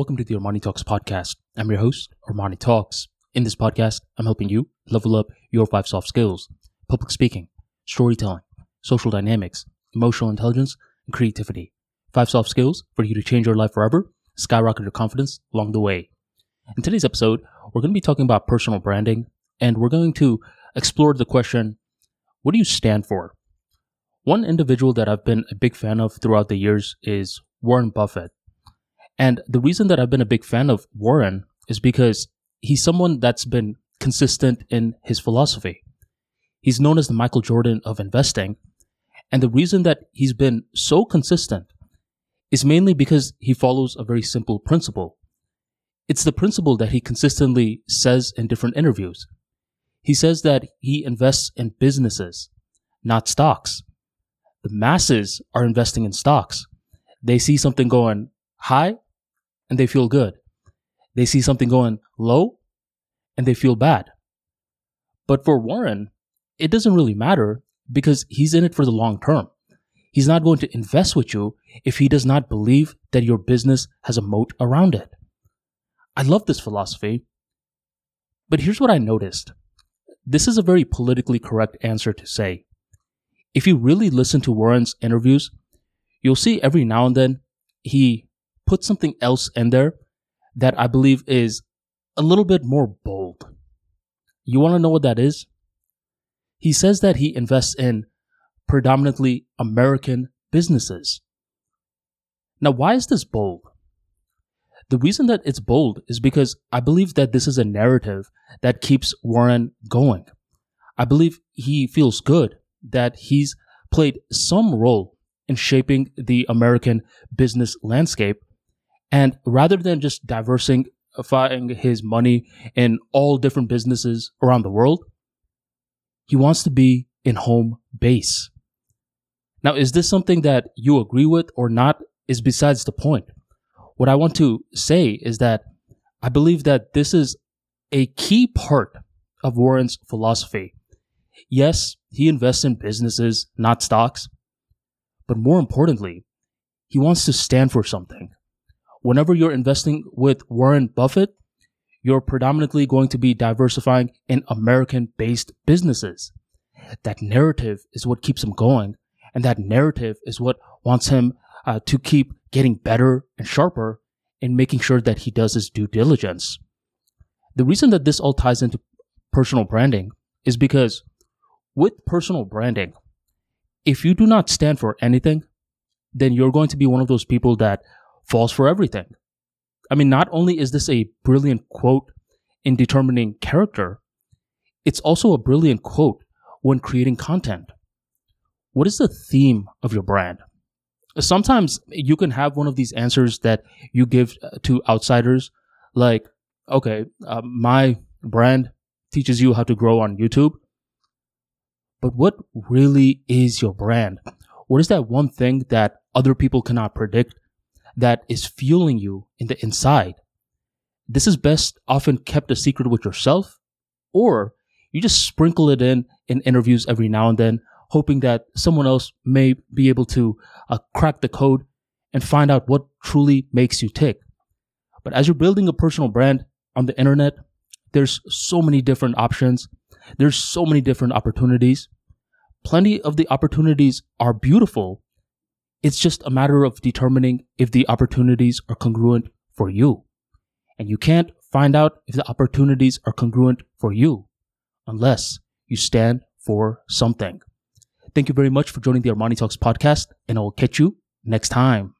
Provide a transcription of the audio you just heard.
Welcome to the Armani Talks podcast. I'm your host, Armani Talks. In this podcast, I'm helping you level up your five soft skills public speaking, storytelling, social dynamics, emotional intelligence, and creativity. Five soft skills for you to change your life forever, skyrocket your confidence along the way. In today's episode, we're going to be talking about personal branding, and we're going to explore the question what do you stand for? One individual that I've been a big fan of throughout the years is Warren Buffett. And the reason that I've been a big fan of Warren is because he's someone that's been consistent in his philosophy. He's known as the Michael Jordan of investing. And the reason that he's been so consistent is mainly because he follows a very simple principle. It's the principle that he consistently says in different interviews. He says that he invests in businesses, not stocks. The masses are investing in stocks. They see something going high and they feel good. They see something going low and they feel bad. But for Warren, it doesn't really matter because he's in it for the long term. He's not going to invest with you if he does not believe that your business has a moat around it. I love this philosophy. But here's what I noticed. This is a very politically correct answer to say. If you really listen to Warren's interviews, you'll see every now and then he put something else in there that I believe is a little bit more bold. You want to know what that is? He says that he invests in predominantly American businesses. Now, why is this bold? The reason that it's bold is because I believe that this is a narrative that keeps Warren going. I believe he feels good that he's played some role in shaping the American business landscape and rather than just diversifying his money in all different businesses around the world, he wants to be in home base. Now, is this something that you agree with or not is besides the point. What I want to say is that I believe that this is a key part of Warren's philosophy. Yes, he invests in businesses, not stocks. But more importantly, he wants to stand for something whenever you're investing with Warren Buffett, you're predominantly going to be diversifying in American based businesses. That narrative is what keeps him going. And that narrative is what wants him uh, to keep getting better and sharper in making sure that he does his due diligence. The reason that this all ties into personal branding is because with personal branding, if you do not stand for anything, then you're going to be one of those people that falls for everything. I mean, not only is this a brilliant quote in determining character, it's also a brilliant quote when creating content. What is the theme of your brand? Sometimes you can have one of these answers that you give uh, to outsiders, like, okay, uh, my brand teaches you how to grow on YouTube. But what really is your brand? What is that one thing that other people cannot predict that is fueling you in the inside. This is best often kept a secret with yourself, or you just sprinkle it in in interviews every now and then, hoping that someone else may be able to uh, crack the code and find out what truly makes you tick. But as you're building a personal brand on the internet, there's so many different options. There's so many different opportunities. Plenty of the opportunities are beautiful, it's just a matter of determining if the opportunities are congruent for you. And you can't find out if the opportunities are congruent for you unless you stand for something. Thank you very much for joining the Armani Talks podcast, and I will catch you next time.